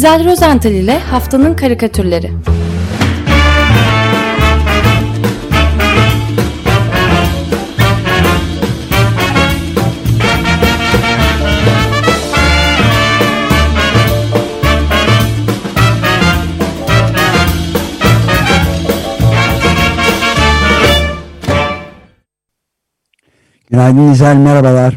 İzel Rozental ile Haftanın Karikatürleri Günaydın İzel, merhabalar.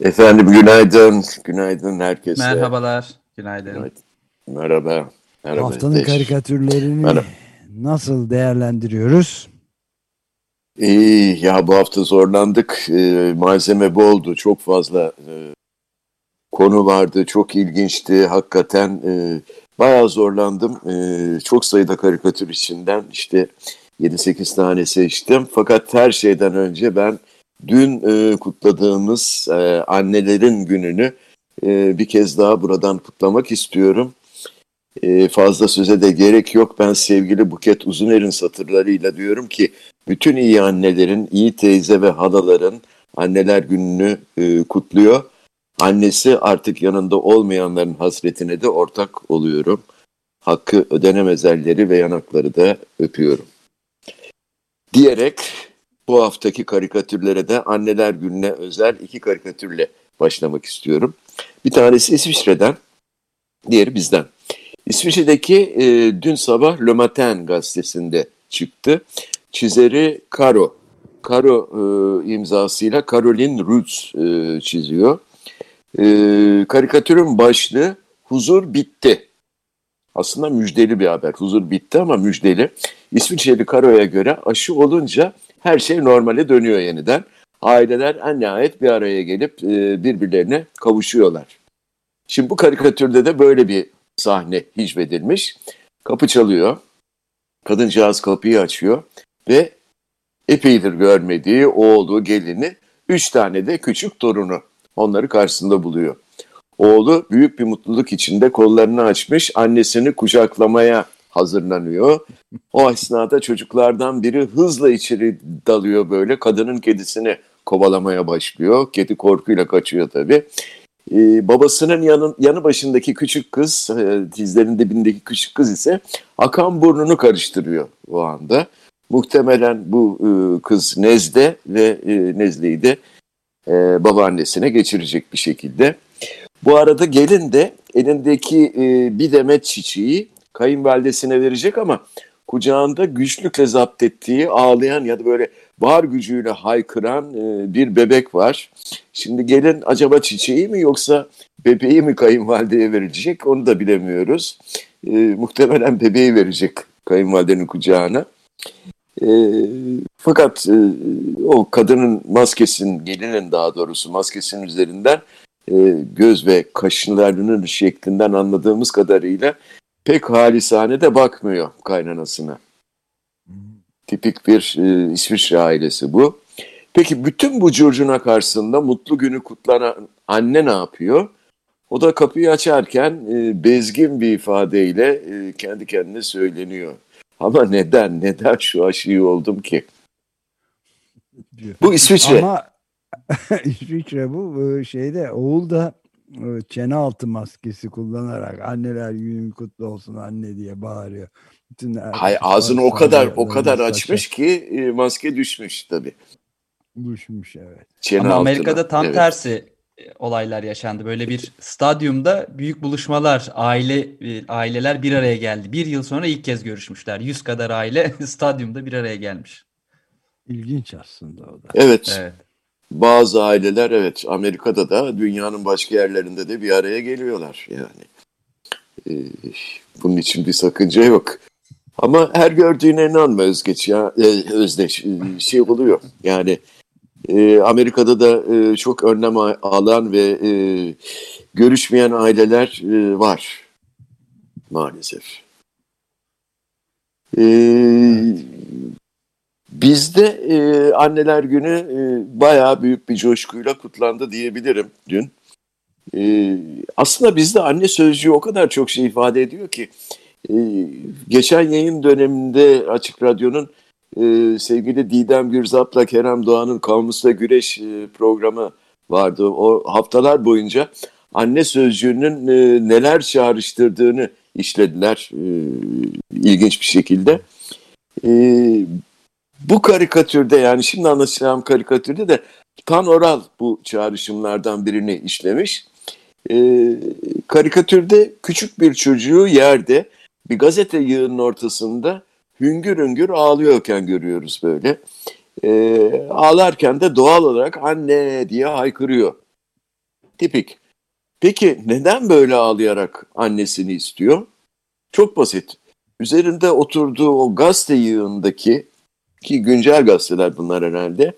Efendim günaydın, günaydın herkese. Merhabalar, günaydın. günaydın. Merhaba. Merhaba. Haftanın Deş. karikatürlerini Merhaba. nasıl değerlendiriyoruz? İyi, ya bu hafta zorlandık. Ee, malzeme boldu, çok fazla e, konu vardı, çok ilginçti. Hakikaten e, bayağı zorlandım. E, çok sayıda karikatür içinden işte 7-8 tane seçtim. Fakat her şeyden önce ben dün e, kutladığımız e, annelerin gününü e, bir kez daha buradan kutlamak istiyorum. E, fazla söze de gerek yok. Ben sevgili Buket Uzuner'in satırlarıyla diyorum ki bütün iyi annelerin, iyi teyze ve halaların anneler gününü e, kutluyor. Annesi artık yanında olmayanların hasretine de ortak oluyorum. Hakkı ödenemezlerleri ve yanakları da öpüyorum diyerek bu haftaki karikatürlere de anneler gününe özel iki karikatürle başlamak istiyorum. Bir tanesi İsviçre'den, diğeri bizden. İsviçre'deki e, dün sabah Le Matin gazetesinde çıktı. Çizeri Caro. Caro e, imzasıyla Caroline Rutz e, çiziyor. E, karikatürün başlığı Huzur bitti. Aslında müjdeli bir haber. Huzur bitti ama müjdeli. İsviçreli Karo'ya göre aşı olunca her şey normale dönüyor yeniden. Aileler en nihayet bir araya gelip e, birbirlerine kavuşuyorlar. Şimdi bu karikatürde de böyle bir sahne hicvedilmiş. Kapı çalıyor. Kadıncağız kapıyı açıyor ve epeydir görmediği oğlu, gelini, üç tane de küçük torunu onları karşısında buluyor. Oğlu büyük bir mutluluk içinde kollarını açmış, annesini kucaklamaya hazırlanıyor. O esnada çocuklardan biri hızla içeri dalıyor böyle. Kadının kedisini kovalamaya başlıyor. Kedi korkuyla kaçıyor tabii. Ee, babasının yanı, yanı başındaki küçük kız, e, dizlerin dibindeki küçük kız ise akan burnunu karıştırıyor o anda. Muhtemelen bu e, kız Nezde ve e, Nezle'yi de e, babaannesine geçirecek bir şekilde. Bu arada gelin de elindeki e, bir demet çiçeği kayınvalidesine verecek ama kucağında güçlükle zapt ettiği ağlayan ya da böyle var gücüyle haykıran e, bir bebek var. Şimdi gelin acaba çiçeği mi yoksa bebeği mi kayınvalideye verecek onu da bilemiyoruz. E, muhtemelen bebeği verecek kayınvalidenin kucağına. E, fakat e, o kadının maskesin, gelinin daha doğrusu maskesinin üzerinden e, göz ve kaşınlarının şeklinden anladığımız kadarıyla pek halisane de bakmıyor kaynanasına. Tipik bir e, İsviçre ailesi bu. Peki bütün bu curcuna karşısında mutlu günü kutlanan anne ne yapıyor? O da kapıyı açarken e, bezgin bir ifadeyle e, kendi kendine söyleniyor. Ama neden, neden şu aşıyı oldum ki? Bu İsviçre. Ama İsviçre bu e, şeyde oğul da e, çene altı maskesi kullanarak anneler günün kutlu olsun anne diye bağırıyor. Bütün Hay ağzını o kadar o kadar açmış ki e, maske düşmüş tabi. Düşmüş evet. Çene Ama altına. Amerika'da tam evet. tersi olaylar yaşandı. Böyle bir stadyumda büyük buluşmalar, aile aileler bir araya geldi. Bir yıl sonra ilk kez görüşmüşler. Yüz kadar aile stadyumda bir araya gelmiş. İlginç aslında o da. Evet. evet bazı aileler evet Amerika'da da dünyanın başka yerlerinde de bir araya geliyorlar yani. Ee, bunun için bir sakınca yok. Ama her gördüğüne inanma Özgeç ya. Ee, Özdeş e, şey oluyor. Yani e, Amerika'da da e, çok önlem alan ve e, görüşmeyen aileler e, var maalesef. E, Bizde e, anneler günü e, bayağı büyük bir coşkuyla kutlandı diyebilirim dün. E, aslında bizde anne sözcüğü o kadar çok şey ifade ediyor ki. Geçen yayın döneminde Açık Radyo'nun e, sevgili Didem Gürzap'la Kerem Doğan'ın Kamusla Güreş e, programı vardı. O haftalar boyunca anne sözcüğünün e, neler çağrıştırdığını işlediler e, ilginç bir şekilde. E, bu karikatürde yani şimdi anlatacağım karikatürde de Tan Oral bu çağrışımlardan birini işlemiş. E, karikatürde küçük bir çocuğu yerde bir gazete yığının ortasında hüngür hüngür ağlıyorken görüyoruz böyle. E, ağlarken de doğal olarak anne diye haykırıyor. Tipik. Peki neden böyle ağlayarak annesini istiyor? Çok basit. Üzerinde oturduğu o gazete yığındaki ki güncel gazeteler bunlar herhalde.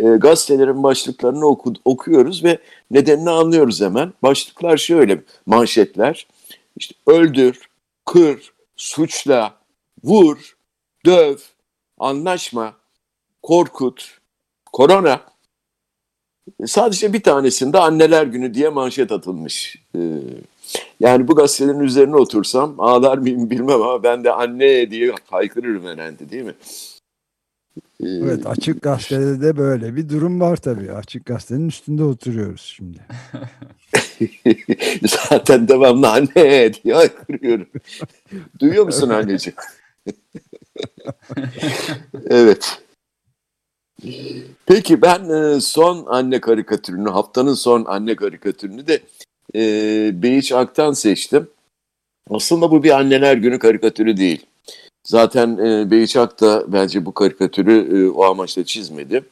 E, gazetelerin başlıklarını oku, okuyoruz ve nedenini anlıyoruz hemen. Başlıklar şöyle manşetler. İşte öldür, kır, suçla, vur, döv, anlaşma, korkut, korona. Sadece bir tanesinde anneler günü diye manşet atılmış. Ee, yani bu gazetelerin üzerine otursam ağlar mıyım bilmem ama ben de anne diye haykırırım herhalde değil mi? Ee, evet açık gazetede de böyle bir durum var tabii. Açık gazetenin üstünde oturuyoruz şimdi. Zaten devamlı anne diye haykırıyorum. Duyuyor musun anneciğim? evet. Peki ben e, son anne karikatürünü, haftanın son anne karikatürünü de e, Beyiç Ak'tan seçtim. Aslında bu bir anneler günü karikatürü değil. Zaten e, Beyiç Ak da bence bu karikatürü e, o amaçla çizmedi.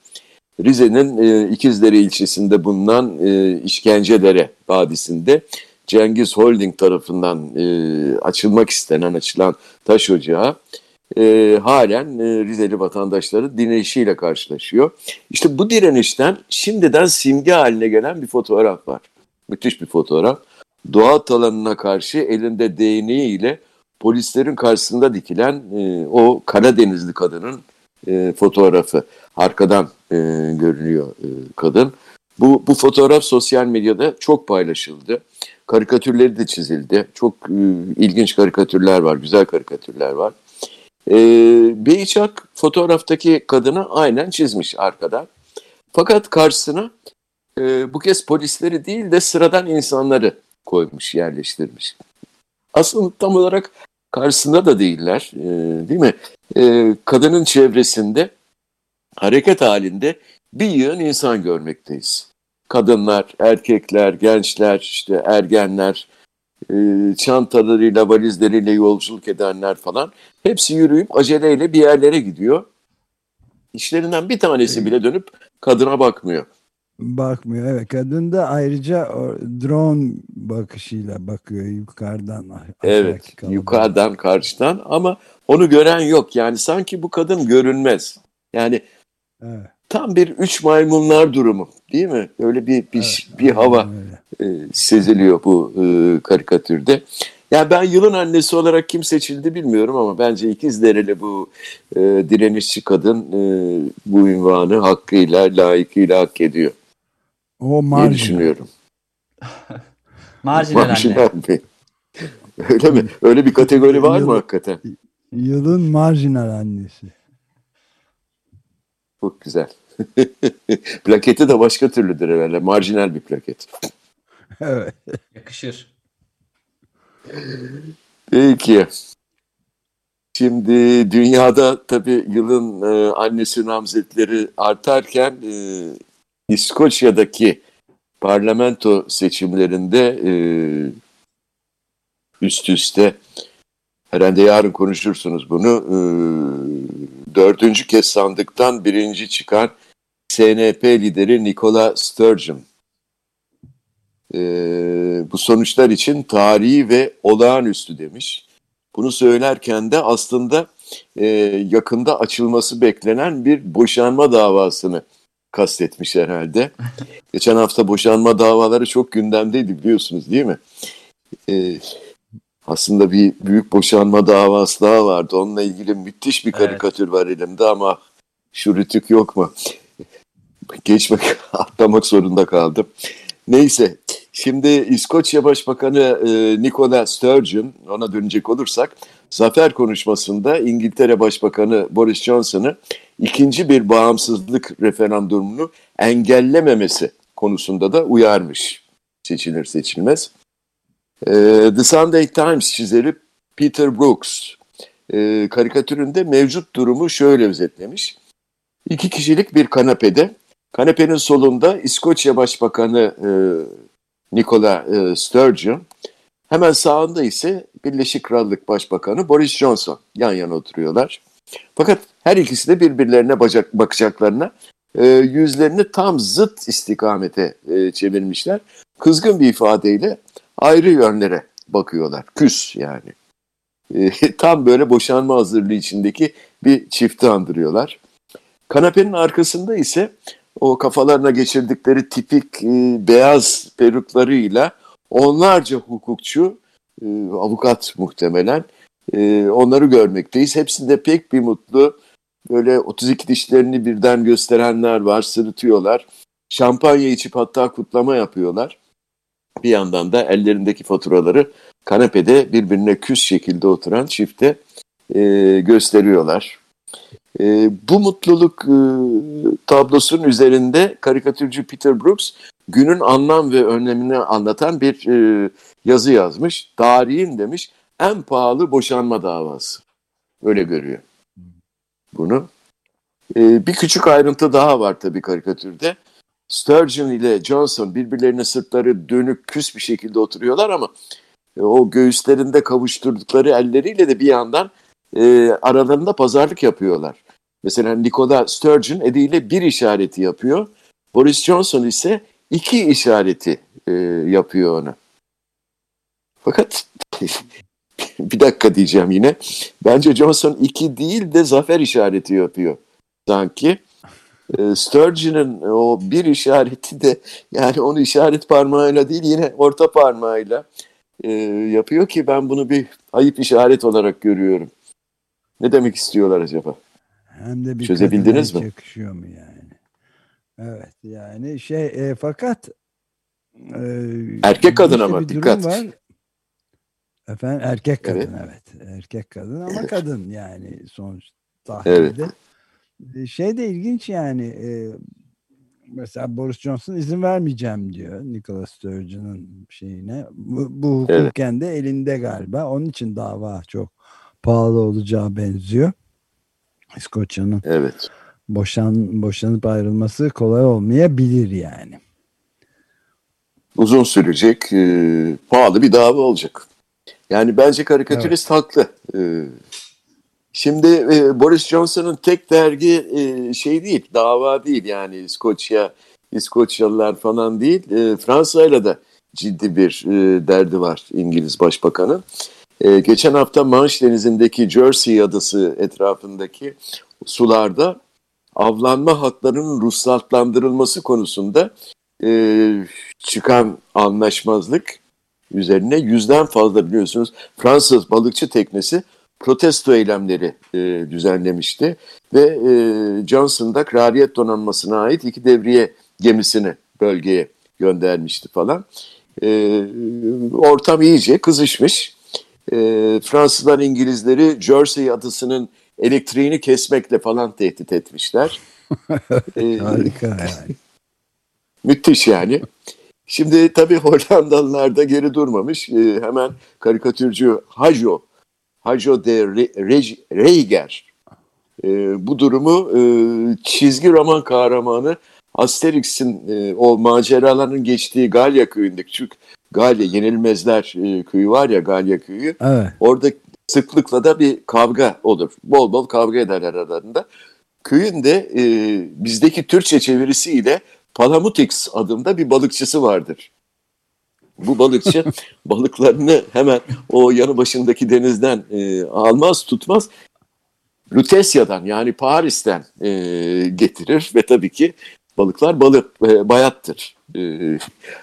Rize'nin e, İkizdere ilçesinde bulunan e, İşkencedere Vadisi'nde Cengiz Holding tarafından e, açılmak istenen, açılan taş ocağı e, halen e, Rizeli vatandaşları direnişiyle karşılaşıyor. İşte bu direnişten şimdiden simge haline gelen bir fotoğraf var. Müthiş bir fotoğraf. Doğa alanına karşı elinde değneğiyle polislerin karşısında dikilen e, o Karadenizli kadının e, fotoğrafı. Arkadan e, görünüyor e, kadın. Bu, bu fotoğraf sosyal medyada çok paylaşıldı. Karikatürleri de çizildi. Çok e, ilginç karikatürler var, güzel karikatürler var. E, Beyçak fotoğraftaki kadını aynen çizmiş arkadan. Fakat karşısına e, bu kez polisleri değil de sıradan insanları koymuş, yerleştirmiş. Aslında tam olarak karşısında da değiller, e, değil mi? E, kadının çevresinde hareket halinde bir yığın insan görmekteyiz. Kadınlar, erkekler, gençler, işte ergenler, e, çantalarıyla, valizleriyle yolculuk edenler falan hepsi yürüyüp aceleyle bir yerlere gidiyor. İşlerinden bir tanesi bile dönüp kadına bakmıyor. Bakmıyor evet. Kadın da ayrıca drone bakışıyla bakıyor yukarıdan. Evet yukarıdan karşıdan ama onu gören yok. Yani sanki bu kadın görünmez. Yani evet. tam bir üç maymunlar durumu değil mi? Öyle bir bir, evet, bir hava e, seziliyor bu e, karikatürde. Yani ben yılın annesi olarak kim seçildi bilmiyorum ama bence İkizdereli bu e, direnişçi kadın e, bu ünvanı hakkıyla, layıkıyla hak ediyor. O marjinal. diye düşünüyorum. marjinal, marjinal mi? Öyle mi? Öyle bir kategori var mı hakikaten? Yılın marjinal annesi. Çok güzel. Plaketi de başka türlüdür herhalde. Marjinal bir plaket. evet. Yakışır. Peki. Şimdi dünyada tabii yılın e, annesi namzetleri artarken e, İskoçya'daki parlamento seçimlerinde e, üst üste herhalde yarın konuşursunuz bunu e, dördüncü kez sandıktan birinci çıkan SNP lideri Nicola Sturgeon e, bu sonuçlar için tarihi ve olağanüstü demiş. Bunu söylerken de aslında e, yakında açılması beklenen bir boşanma davasını kastetmiş herhalde. Geçen hafta boşanma davaları çok gündemdeydi biliyorsunuz değil mi? Ee, aslında bir büyük boşanma davası daha vardı. Onunla ilgili müthiş bir karikatür evet. var elimde ama şu rütük yok mu? Geçmek, atlamak zorunda kaldım. Neyse, şimdi İskoçya Başbakanı e, Nicola Sturgeon, ona dönecek olursak, zafer konuşmasında İngiltere Başbakanı Boris Johnson'ı ikinci bir bağımsızlık referandumunu engellememesi konusunda da uyarmış. seçilir seçilmez. E, The Sunday Times çizeri Peter Brooks e, karikatüründe mevcut durumu şöyle özetlemiş. İki kişilik bir kanepede, kanepenin solunda İskoçya Başbakanı e, Nicola e, Sturgeon, hemen sağında ise Birleşik Krallık Başbakanı Boris Johnson yan yana oturuyorlar. Fakat her ikisi de birbirlerine bacak, bakacaklarına e, yüzlerini tam zıt istikamete e, çevirmişler. Kızgın bir ifadeyle ayrı yönlere bakıyorlar. Küs yani. E, tam böyle boşanma hazırlığı içindeki bir çifti andırıyorlar. Kanepenin arkasında ise o kafalarına geçirdikleri tipik e, beyaz peruklarıyla onlarca hukukçu, e, avukat muhtemelen e, onları görmekteyiz. Hepsinde pek bir mutlu, böyle 32 dişlerini birden gösterenler var, sırıtıyorlar. Şampanya içip hatta kutlama yapıyorlar. Bir yandan da ellerindeki faturaları kanepede birbirine küs şekilde oturan çifte e, gösteriyorlar. E, bu mutluluk e, tablosunun üzerinde karikatürcü Peter Brooks günün anlam ve önemini anlatan bir e, yazı yazmış. Tarihin demiş en pahalı boşanma davası. Öyle görüyor bunu. E, bir küçük ayrıntı daha var tabii karikatürde. Sturgeon ile Johnson birbirlerine sırtları dönük küs bir şekilde oturuyorlar ama e, o göğüslerinde kavuşturdukları elleriyle de bir yandan e, aralarında pazarlık yapıyorlar. Mesela Nikola Sturgeon eliyle bir işareti yapıyor. Boris Johnson ise iki işareti e, yapıyor ona. Fakat bir dakika diyeceğim yine. Bence Johnson iki değil de zafer işareti yapıyor sanki. E, Sturgeon'ın o bir işareti de yani onu işaret parmağıyla değil yine orta parmağıyla e, yapıyor ki ben bunu bir ayıp işaret olarak görüyorum. Ne demek istiyorlar acaba? Hem de bir Çözebildiniz mi? Yakışıyor mu yani? Evet yani şey e, fakat e, erkek kadın işte ama bir durum dikkat. Var. Efendim erkek kadın Evet. evet. Erkek kadın ama kadın yani sonuç Evet. tahlilde. E, Şey de ilginç yani e, mesela Boris Johnson izin vermeyeceğim diyor Nicola Sturgeon'ın şeyine. Bu, bu Evet. hukuken de elinde galiba. Onun için dava çok pahalı olacağı benziyor. İskoçya'nın Evet. boşan boşanıp ayrılması kolay olmayabilir yani. Uzun sürecek, e, pahalı bir dava olacak. Yani bence karikatürist haklı. E, şimdi e, Boris Johnson'ın tek dergi e, şey değil, dava değil yani İskoçya, İskoçyalılar falan değil. E, Fransa'yla da ciddi bir e, derdi var İngiliz Başbakanı. E, geçen hafta Manş Denizi'ndeki Jersey adası etrafındaki sularda avlanma haklarının ruhsatlandırılması konusunda e, çıkan anlaşmazlık üzerine yüzden fazla biliyorsunuz Fransız balıkçı teknesi protesto eylemleri e, düzenlemişti ve e, Johnson da kraliyet donanmasına ait iki devriye gemisini bölgeye göndermişti falan. E, ortam iyice kızışmış. E, Fransızlar İngilizleri Jersey adasının elektriğini kesmekle falan tehdit etmişler. E, Harika yani. Müthiş yani. Şimdi tabii Hollandalılar da geri durmamış. Ee, hemen karikatürcü Hajo, Hajo de Re- Re- Reiger e, bu durumu e, çizgi roman kahramanı Asterix'in e, o maceraların geçtiği Galya köyündeki çünkü Galya Yenilmezler e, köyü var ya Galya köyü Evet. Orada sıklıkla da bir kavga olur. Bol bol kavga ederler aralarında. Köyün de e, bizdeki Türkçe çevirisiyle Palamutix adında bir balıkçısı vardır. Bu balıkçı balıklarını hemen o yanı başındaki denizden e, almaz tutmaz. Lutesya'dan yani Paris'ten e, getirir ve tabii ki balıklar balık e, bayattır. E,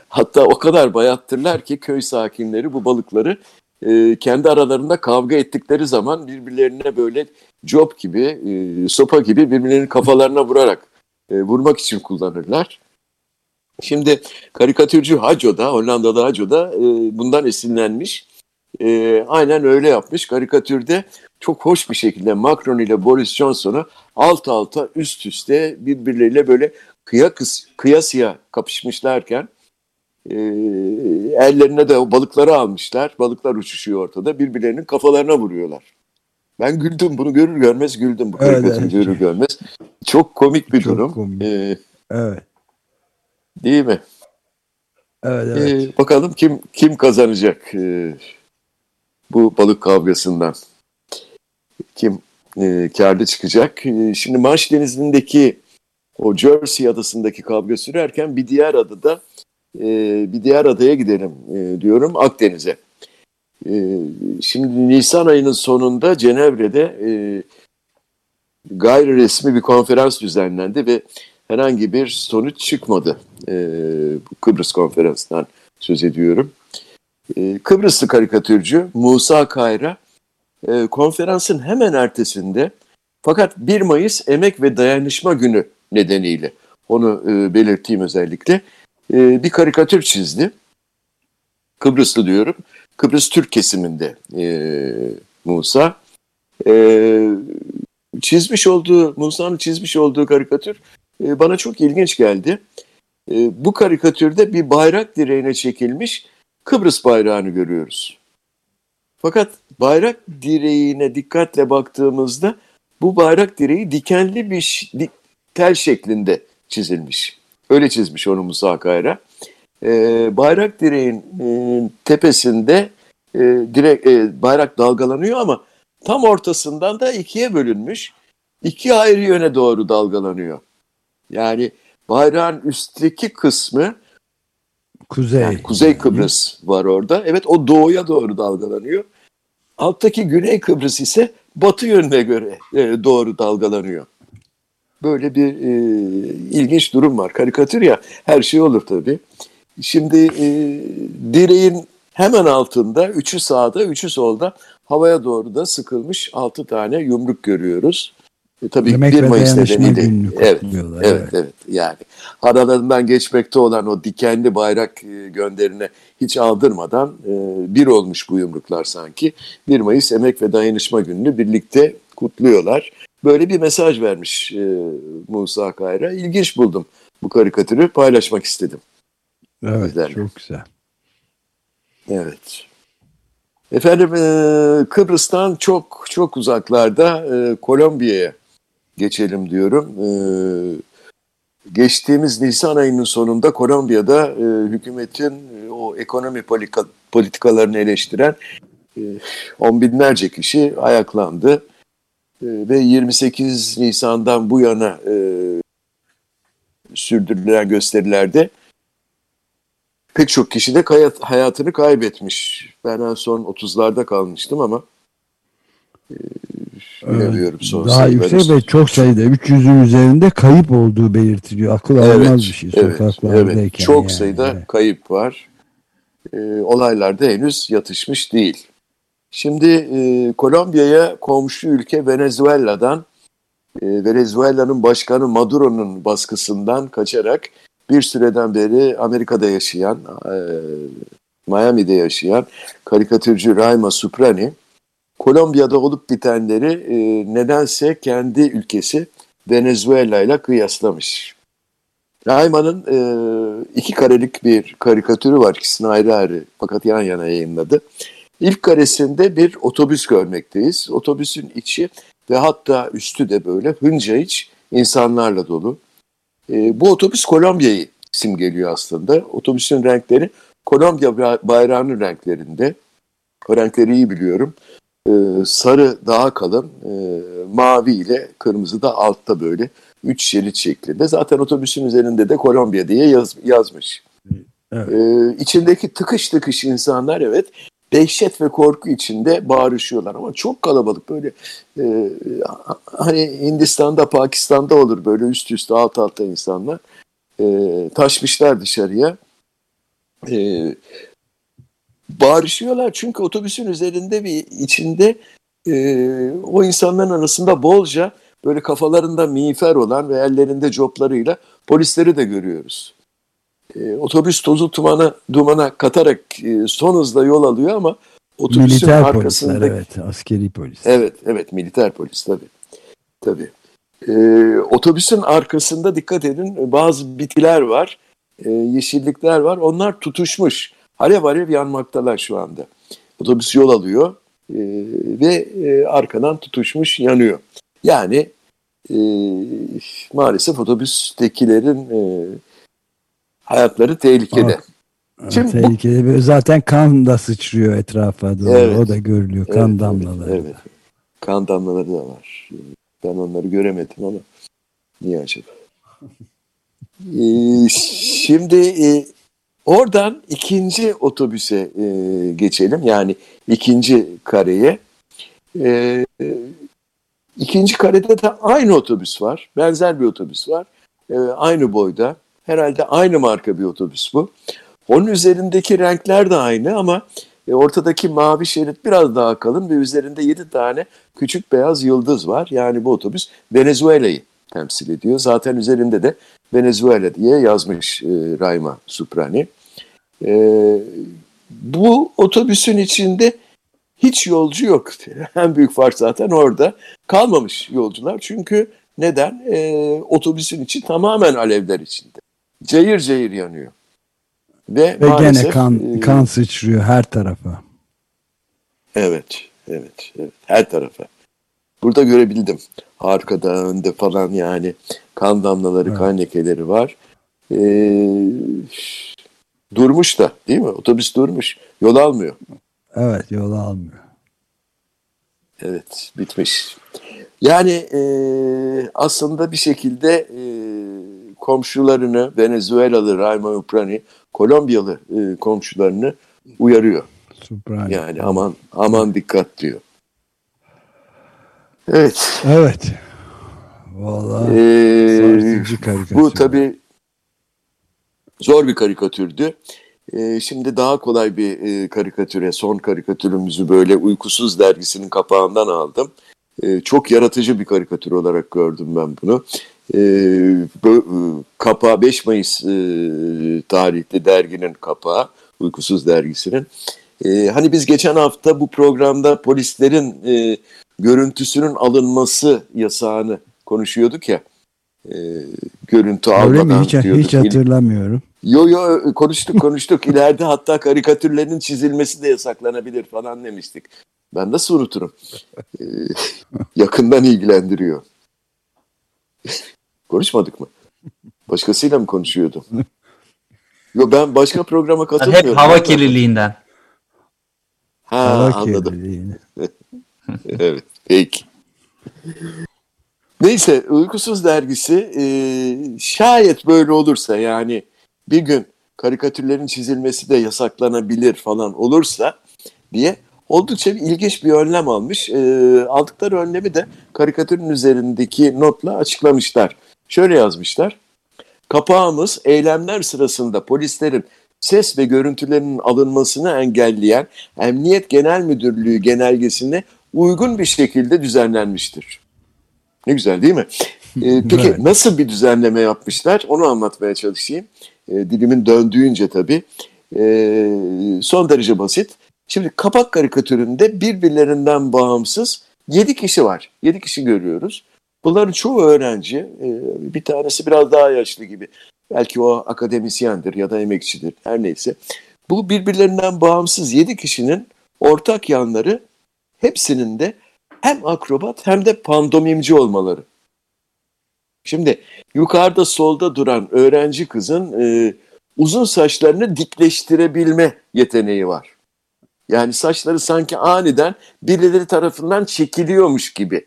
hatta o kadar bayattırlar ki köy sakinleri bu balıkları e, kendi aralarında kavga ettikleri zaman birbirlerine böyle job gibi, e, sopa gibi birbirlerinin kafalarına vurarak e, vurmak için kullanırlar. Şimdi karikatürcü Haco da, Hollandalı Haco da e, bundan esinlenmiş. E, aynen öyle yapmış. Karikatürde çok hoş bir şekilde Macron ile Boris Johnson'u alt alta üst üste birbirleriyle böyle kıya kıs, kıyasıya kapışmışlarken e, ellerine de o balıkları almışlar. Balıklar uçuşuyor ortada. Birbirlerinin kafalarına vuruyorlar. Ben güldüm. Bunu görür görmez güldüm. Bu Evet, karikatürü evet. görür görmez. Çok komik bir Çok durum. komik. E, Evet. Değil mi? Evet, evet. E, bakalım kim kim kazanacak e, bu balık kavgasından? Kim e, karlı çıkacak? E, şimdi Manş Denizi'ndeki o Jersey adasındaki kavga sürerken bir diğer adada e, bir diğer adaya gidelim e, diyorum Akdeniz'e. E, şimdi Nisan ayının sonunda Cenevre'de e, gayri resmi bir konferans düzenlendi ve herhangi bir sonuç çıkmadı. E, bu Kıbrıs konferansından söz ediyorum. E, Kıbrıslı karikatürcü Musa Kayra e, konferansın hemen ertesinde fakat 1 Mayıs Emek ve Dayanışma Günü nedeniyle onu e, belirteyim özellikle e, bir karikatür çizdi. Kıbrıslı diyorum. Kıbrıs Türk kesiminde Musa. Çizmiş olduğu, Musa'nın çizmiş olduğu karikatür e, bana çok ilginç geldi. E, bu karikatürde bir bayrak direğine çekilmiş Kıbrıs bayrağını görüyoruz. Fakat bayrak direğine dikkatle baktığımızda bu bayrak direği dikenli bir tel şeklinde çizilmiş. Öyle çizmiş onu Musa Kayra. Ee, bayrak direğin e, tepesinde e, direk, e, bayrak dalgalanıyor ama tam ortasından da ikiye bölünmüş. İki ayrı yöne doğru dalgalanıyor. Yani bayrağın üstteki kısmı Kuzey. yani Kuzey Kıbrıs var orada. Evet o doğuya doğru dalgalanıyor. Alttaki Güney Kıbrıs ise batı yönüne göre e, doğru dalgalanıyor. Böyle bir e, ilginç durum var. Karikatür ya her şey olur tabii. Şimdi e, direğin hemen altında üçü sağda üçü solda havaya doğru da sıkılmış altı tane yumruk görüyoruz. E, tabii Emek 1 ve Mayıs nedeniyle. Evet, evet, evet. evet. Yani aralarından geçmekte olan o dikenli bayrak e, gönderine hiç aldırmadan e, bir olmuş bu yumruklar sanki. 1 Mayıs Emek ve Dayanışma Günü'nü birlikte kutluyorlar. Böyle bir mesaj vermiş Musa Kayra. İlginç buldum bu karikatürü paylaşmak istedim. Evet, Güzel. çok güzel. Evet. Efendim Kıbrıs'tan çok çok uzaklarda Kolombiya'ya geçelim diyorum. E, geçtiğimiz Nisan ayının sonunda Kolombiya'da e, hükümetin e, o ekonomi politika, politikalarını eleştiren e, on binlerce kişi ayaklandı. Ve 28 Nisan'dan bu yana e, sürdürülen gösterilerde pek çok kişi de kaya- hayatını kaybetmiş. Ben en son 30'larda kalmıştım ama bilemiyorum son Daha yüksek ve çok sayıda 300'ün üzerinde kayıp olduğu belirtiliyor. Akıl almaz bir şey evet, sokaklardayken. evet. Çok yani. sayıda Evet. kayıp var. E, olaylar da henüz yatışmış değil. Şimdi e, Kolombiya'ya komşu ülke Venezuela'dan e, Venezuela'nın başkanı Maduro'nun baskısından kaçarak bir süreden beri Amerika'da yaşayan, e, Miami'de yaşayan karikatürcü Raima Suprani, Kolombiya'da olup bitenleri e, nedense kendi ülkesi Venezuela ile kıyaslamış. Raima'nın e, iki karelik bir karikatürü var, ikisini ayrı ayrı fakat yan yana yayınladı. İlk karesinde bir otobüs görmekteyiz. Otobüsün içi ve hatta üstü de böyle hınca iç insanlarla dolu. E, bu otobüs Kolombiya'yı simgeliyor aslında. Otobüsün renkleri Kolombiya ba- bayrağının renklerinde. O renkleri iyi biliyorum. E, sarı daha kalın, e, mavi ile kırmızı da altta böyle üç şerit şeklinde. Zaten otobüsün üzerinde de Kolombiya diye yaz, yazmış. Evet. E, içindeki tıkış tıkış insanlar evet dehşet ve korku içinde bağırışıyorlar ama çok kalabalık böyle e, hani Hindistan'da Pakistan'da olur böyle üst üste alt alta insanlar e, taşmışlar dışarıya e, bağırışıyorlar çünkü otobüsün üzerinde bir içinde e, o insanların arasında bolca böyle kafalarında miğfer olan ve ellerinde coplarıyla polisleri de görüyoruz. E, otobüs tozu dumana, dumana katarak e, son hızla yol alıyor ama otobüsün Militer arkasında polisler evet askeri polis. Evet, evet militer polis tabii. Tabii. Ee, otobüsün arkasında dikkat edin bazı bitkiler var. e, yeşillikler var. Onlar tutuşmuş. Alev alev yanmaktalar şu anda. Otobüs yol alıyor e, ve e, arkadan tutuşmuş yanıyor. Yani e, maalesef otobüstekilerin e, hayatları tehlikede. Ah, Şimdi tehlikeli. Zaten kan da sıçrıyor etrafa doğru. Evet. O da görülüyor. Kan evet, damlaları. Evet, evet. Kan damlaları da var. Ben onları göremedim ama niye acaba? ee, şimdi e, oradan ikinci otobüse e, geçelim. Yani ikinci kareye. E, ikinci karede de aynı otobüs var. Benzer bir otobüs var. E, aynı boyda. Herhalde aynı marka bir otobüs bu. Onun üzerindeki renkler de aynı ama e, ortadaki mavi şerit biraz daha kalın ve üzerinde 7 tane küçük beyaz yıldız var. Yani bu otobüs Venezuela'yı temsil ediyor. Zaten üzerinde de Venezuela diye yazmış e, Rayma Suprani. E, bu otobüsün içinde hiç yolcu yok. En büyük fark zaten orada. Kalmamış yolcular. Çünkü neden? E, otobüsün içi tamamen alevler içinde. Cayır cayır yanıyor. Ve, Ve maalesef, gene kan, e, kan sıçrıyor her tarafa. Evet, evet, evet, her tarafa. Burada görebildim. Arkada, önde falan yani kan damlaları, evet. kan lekeleri var. Ee, durmuş da değil mi? Otobüs durmuş. Yol almıyor. Evet, yol almıyor. Evet, bitmiş. Yani e, aslında bir şekilde e, komşularını Venezuelalı Raymond Uprani Kolombiyalı e, komşularını uyarıyor. Süper. Yani aman aman dikkat diyor. Evet. Evet. Vallahi ee, Bu tabi zor bir karikatürdü. Ee, şimdi daha kolay bir e, karikatüre, son karikatürümüzü böyle Uykusuz dergisinin kapağından aldım. Ee, çok yaratıcı bir karikatür olarak gördüm ben bunu e, kapağı 5 Mayıs e, tarihli derginin kapağı, Uykusuz dergisinin. Hani biz geçen hafta bu programda polislerin görüntüsünün alınması yasağını konuşuyorduk ya. E, görüntü Öyle almadan mi? Hiç, diyorduk. hiç hatırlamıyorum. Yo yo konuştuk konuştuk. İleride hatta karikatürlerin çizilmesi de yasaklanabilir falan demiştik. Ben nasıl unuturum? Ee, yakından ilgilendiriyor. Konuşmadık mı? Başkasıyla mı konuşuyordum? Yo ben başka programa katılmıyorum. Hep hava kirliliğinden. Ha hava anladım. evet peki. Neyse Uykusuz Dergisi e, şayet böyle olursa yani bir gün karikatürlerin çizilmesi de yasaklanabilir falan olursa diye oldukça bir ilginç bir önlem almış. E, aldıkları önlemi de karikatürün üzerindeki notla açıklamışlar. Şöyle yazmışlar. Kapağımız eylemler sırasında polislerin ses ve görüntülerinin alınmasını engelleyen Emniyet Genel Müdürlüğü genelgesine uygun bir şekilde düzenlenmiştir. Ne güzel değil mi? Ee, peki evet. nasıl bir düzenleme yapmışlar? Onu anlatmaya çalışayım. Ee, dilimin döndüğünce tabii. Ee, son derece basit. Şimdi kapak karikatüründe birbirlerinden bağımsız 7 kişi var. 7 kişi görüyoruz. Bunların çoğu öğrenci. E, bir tanesi biraz daha yaşlı gibi. Belki o akademisyendir ya da emekçidir. Her neyse. Bu birbirlerinden bağımsız 7 kişinin ortak yanları hepsinin de hem akrobat hem de pandomimci olmaları. Şimdi yukarıda solda duran öğrenci kızın e, uzun saçlarını dikleştirebilme yeteneği var. Yani saçları sanki aniden birileri tarafından çekiliyormuş gibi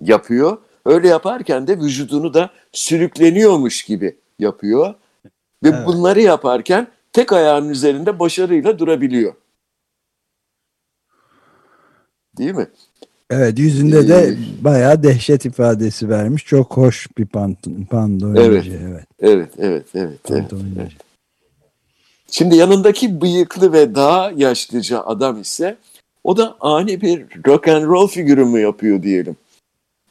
yapıyor. Öyle yaparken de vücudunu da sürükleniyormuş gibi yapıyor. Ve evet. bunları yaparken tek ayağının üzerinde başarıyla durabiliyor. Değil mi? Evet yüzünde ee, de bayağı dehşet ifadesi vermiş. Çok hoş bir pando. Evet, evet. Evet, evet, evet. evet, evet. Şimdi yanındaki bıyıklı ve daha yaşlıca adam ise o da ani bir rock and roll figürü mü yapıyor diyelim.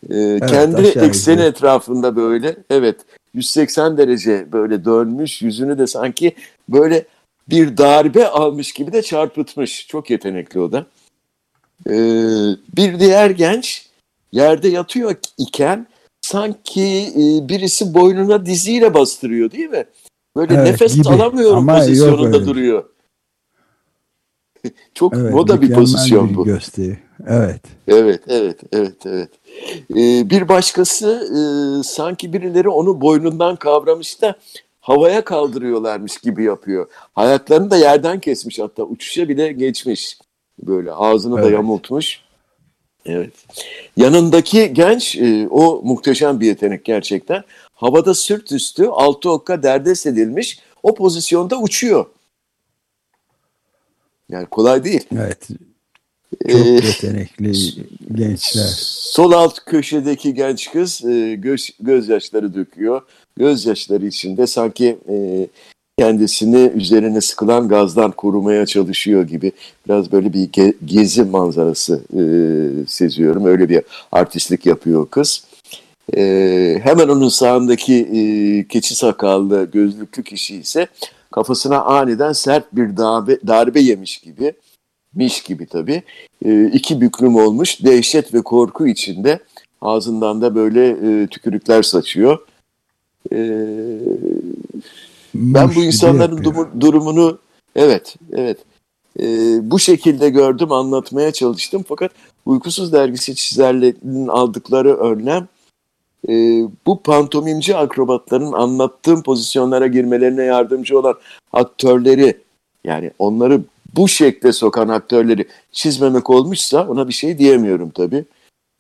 Ee, evet, kendi ekseni etrafında böyle evet 180 derece böyle dönmüş yüzünü de sanki böyle bir darbe almış gibi de çarpıtmış. Çok yetenekli o da. Ee, bir diğer genç yerde yatıyor iken sanki e, birisi boynuna diziyle bastırıyor değil mi? Böyle Evet, nefes gibi. alamıyorum Ama pozisyonunda duruyor. Çok Evet, moda bir pozisyon bir bu. gösteri. Evet. Evet, evet, evet, evet. Ee, bir başkası e, sanki birileri onu boynundan kavramış da havaya kaldırıyorlarmış gibi yapıyor. Hayatlarını da yerden kesmiş hatta uçuşa bile geçmiş. Böyle ağzını da Evet. yamultmuş. Evet. Yanındaki genç e, o muhteşem bir yetenek gerçekten. Havada sırt üstü altı okka derdest edilmiş o pozisyonda uçuyor. Yani kolay değil. Evet. Ee, Çok yetenekli gençler. Sol alt köşedeki genç kız e, göz, gözyaşları döküyor. Gözyaşları içinde sanki e, kendisini üzerine sıkılan gazdan korumaya çalışıyor gibi. Biraz böyle bir ge- gezi manzarası e, seziyorum. Öyle bir artistlik yapıyor kız. E, hemen onun sağındaki e, keçi sakallı gözlüklü kişi ise kafasına aniden sert bir darbe, darbe yemiş gibi. Miş gibi tabii e, iki büklüm olmuş dehşet ve korku içinde ağzından da böyle e, tükürükler saçıyor. E, ben bu insanların dumu- durumunu evet evet e, bu şekilde gördüm anlatmaya çalıştım fakat Uykusuz Dergisi çizerlerinin aldıkları önlem e, bu pantomimci akrobatların anlattığım pozisyonlara girmelerine yardımcı olan aktörleri yani onları bu şekle sokan aktörleri çizmemek olmuşsa ona bir şey diyemiyorum tabii.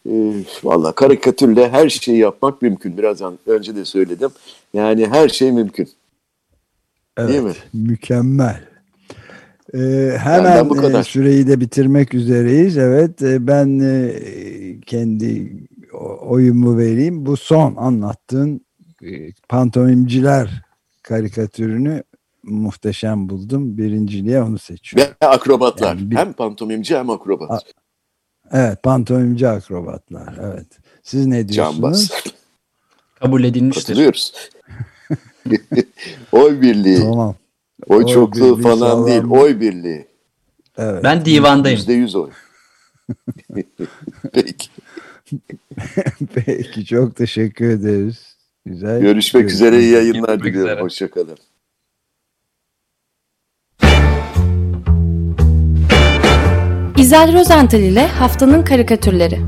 E, Valla karikatürle her şeyi yapmak mümkün. Biraz önce de söyledim. Yani her şey mümkün. Evet, Değil mi? Mükemmel. Ee, Benden hemen bu kadar. e, süreyi de bitirmek üzereyiz. Evet e, ben e, kendi oyumu vereyim. Bu son anlattığın e, pantomimciler karikatürünü muhteşem buldum. Birinciliğe onu seçiyorum. Ve akrobatlar. Yani bir- Hem pantomimci hem akrobat. A- Evet pantomimci akrobatlar. Evet. Siz ne diyorsunuz? Cambaz. Kabul edilmiştir. Katılıyoruz. oy birliği. Tamam. Oy Oy çokluğu birliği falan sağlam. değil. Oy birliği. Evet. Ben divandayım. Yüzde yüz oy. Peki. Peki çok teşekkür ederiz. Güzel. Görüşmek üzere. iyi yayınlar Görüşmek diliyorum. üzere. Hoşçakalın. İzel Rozental ile Haftanın Karikatürleri